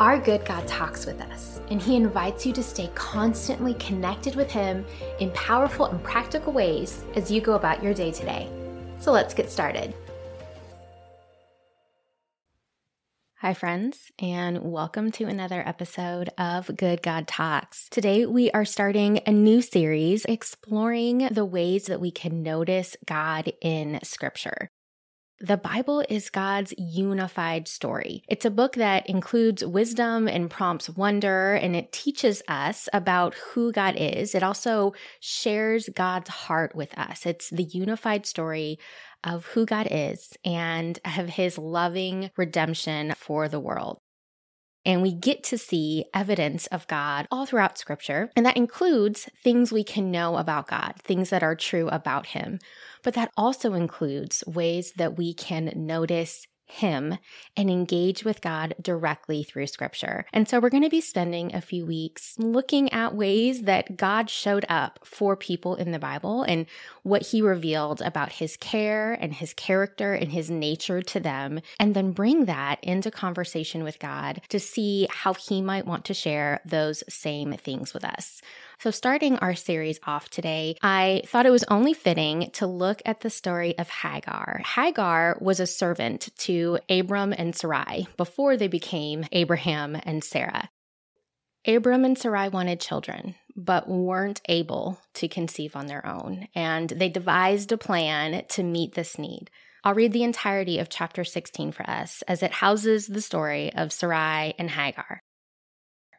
Our good God talks with us, and He invites you to stay constantly connected with Him in powerful and practical ways as you go about your day today. So let's get started. Hi, friends, and welcome to another episode of Good God Talks. Today, we are starting a new series exploring the ways that we can notice God in Scripture. The Bible is God's unified story. It's a book that includes wisdom and prompts wonder, and it teaches us about who God is. It also shares God's heart with us. It's the unified story of who God is and of his loving redemption for the world. And we get to see evidence of God all throughout scripture. And that includes things we can know about God, things that are true about him. But that also includes ways that we can notice him and engage with God directly through scripture. And so we're going to be spending a few weeks looking at ways that God showed up for people in the Bible and what he revealed about his care and his character and his nature to them, and then bring that into conversation with God to see how he might want to share those same things with us. So, starting our series off today, I thought it was only fitting to look at the story of Hagar. Hagar was a servant to Abram and Sarai before they became Abraham and Sarah. Abram and Sarai wanted children, but weren't able to conceive on their own, and they devised a plan to meet this need. I'll read the entirety of chapter 16 for us as it houses the story of Sarai and Hagar.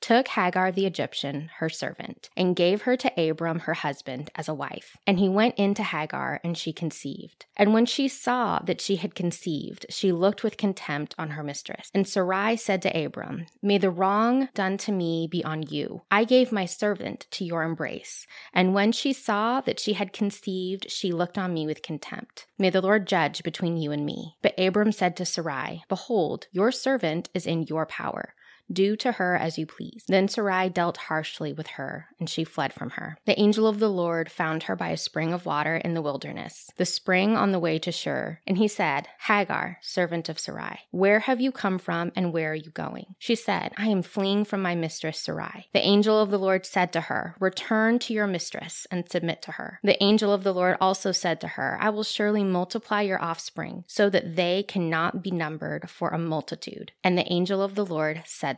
took Hagar the Egyptian, her servant, and gave her to Abram her husband as a wife. And he went in to Hagar, and she conceived. And when she saw that she had conceived, she looked with contempt on her mistress. And Sarai said to Abram, May the wrong done to me be on you. I gave my servant to your embrace. And when she saw that she had conceived, she looked on me with contempt. May the Lord judge between you and me. But Abram said to Sarai, Behold, your servant is in your power. Do to her as you please. Then Sarai dealt harshly with her, and she fled from her. The angel of the Lord found her by a spring of water in the wilderness, the spring on the way to Shur. And he said, Hagar, servant of Sarai, where have you come from and where are you going? She said, I am fleeing from my mistress Sarai. The angel of the Lord said to her, Return to your mistress and submit to her. The angel of the Lord also said to her, I will surely multiply your offspring, so that they cannot be numbered for a multitude. And the angel of the Lord said,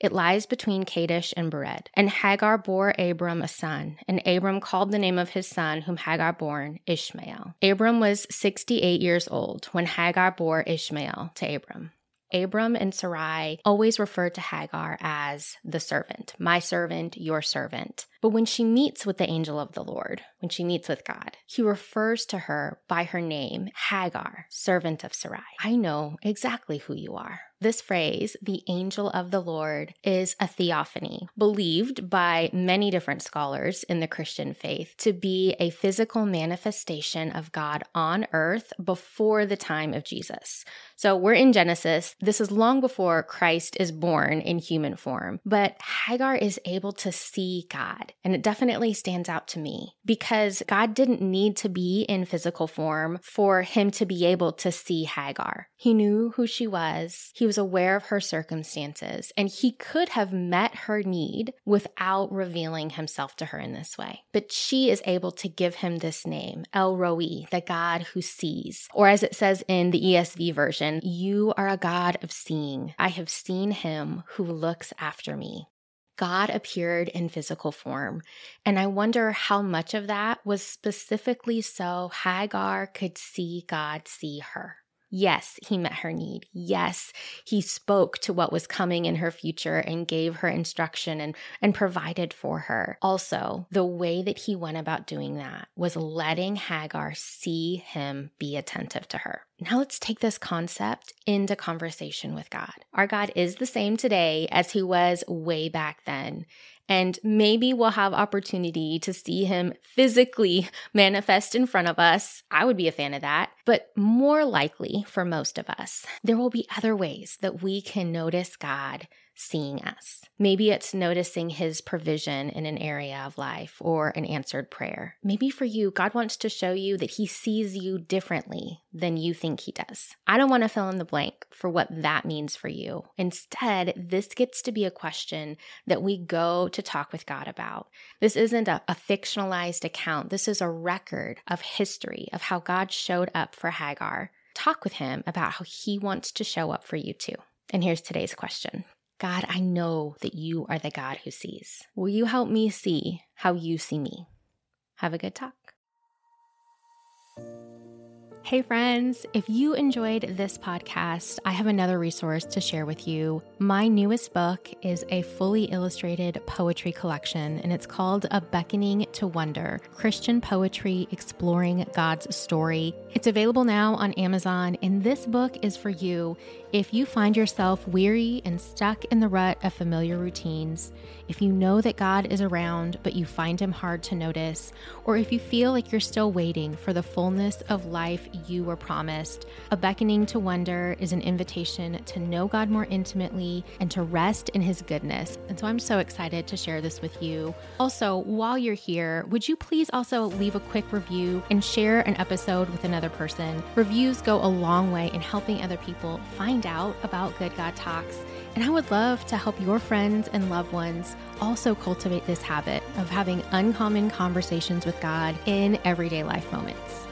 it lies between Kadesh and Bered. And Hagar bore Abram a son, and Abram called the name of his son, whom Hagar bore, Ishmael. Abram was 68 years old when Hagar bore Ishmael to Abram. Abram and Sarai always referred to Hagar as the servant, my servant, your servant. But when she meets with the angel of the Lord, when she meets with God, he refers to her by her name, Hagar, servant of Sarai. I know exactly who you are. This phrase, the angel of the Lord, is a theophany, believed by many different scholars in the Christian faith to be a physical manifestation of God on earth before the time of Jesus. So we're in Genesis. This is long before Christ is born in human form, but Hagar is able to see God. And it definitely stands out to me because God didn't need to be in physical form for him to be able to see Hagar. He knew who she was, he was aware of her circumstances, and he could have met her need without revealing himself to her in this way. But she is able to give him this name, El Roi, the God who sees. Or as it says in the ESV version, you are a God of seeing. I have seen him who looks after me. God appeared in physical form. And I wonder how much of that was specifically so Hagar could see God see her. Yes, he met her need. Yes, he spoke to what was coming in her future and gave her instruction and, and provided for her. Also, the way that he went about doing that was letting Hagar see him be attentive to her. Now let's take this concept into conversation with God. Our God is the same today as he was way back then. And maybe we'll have opportunity to see him physically manifest in front of us. I would be a fan of that. But more likely for most of us, there will be other ways that we can notice God seeing us. Maybe it's noticing his provision in an area of life or an answered prayer. Maybe for you, God wants to show you that he sees you differently than you think he does. I don't want to fill in the blank for what that means for you. Instead, this gets to be a question that we go to talk with God about. This isn't a, a fictionalized account, this is a record of history of how God showed up for Hagar. Talk with him about how he wants to show up for you too. And here's today's question God, I know that you are the God who sees. Will you help me see how you see me? Have a good talk. Hey, friends, if you enjoyed this podcast, I have another resource to share with you. My newest book is a fully illustrated poetry collection, and it's called A Beckoning to Wonder Christian Poetry Exploring God's Story. It's available now on Amazon, and this book is for you if you find yourself weary and stuck in the rut of familiar routines, if you know that God is around but you find him hard to notice, or if you feel like you're still waiting for the fullness of life you were promised, A Beckoning to Wonder is an invitation to know God more intimately and to rest in his goodness. And so I'm so excited to share this with you. Also, while you're here, would you please also leave a quick review and share an episode with another person? Reviews go a long way in helping other people find out about Good God Talks. And I would love to help your friends and loved ones also cultivate this habit of having uncommon conversations with God in everyday life moments.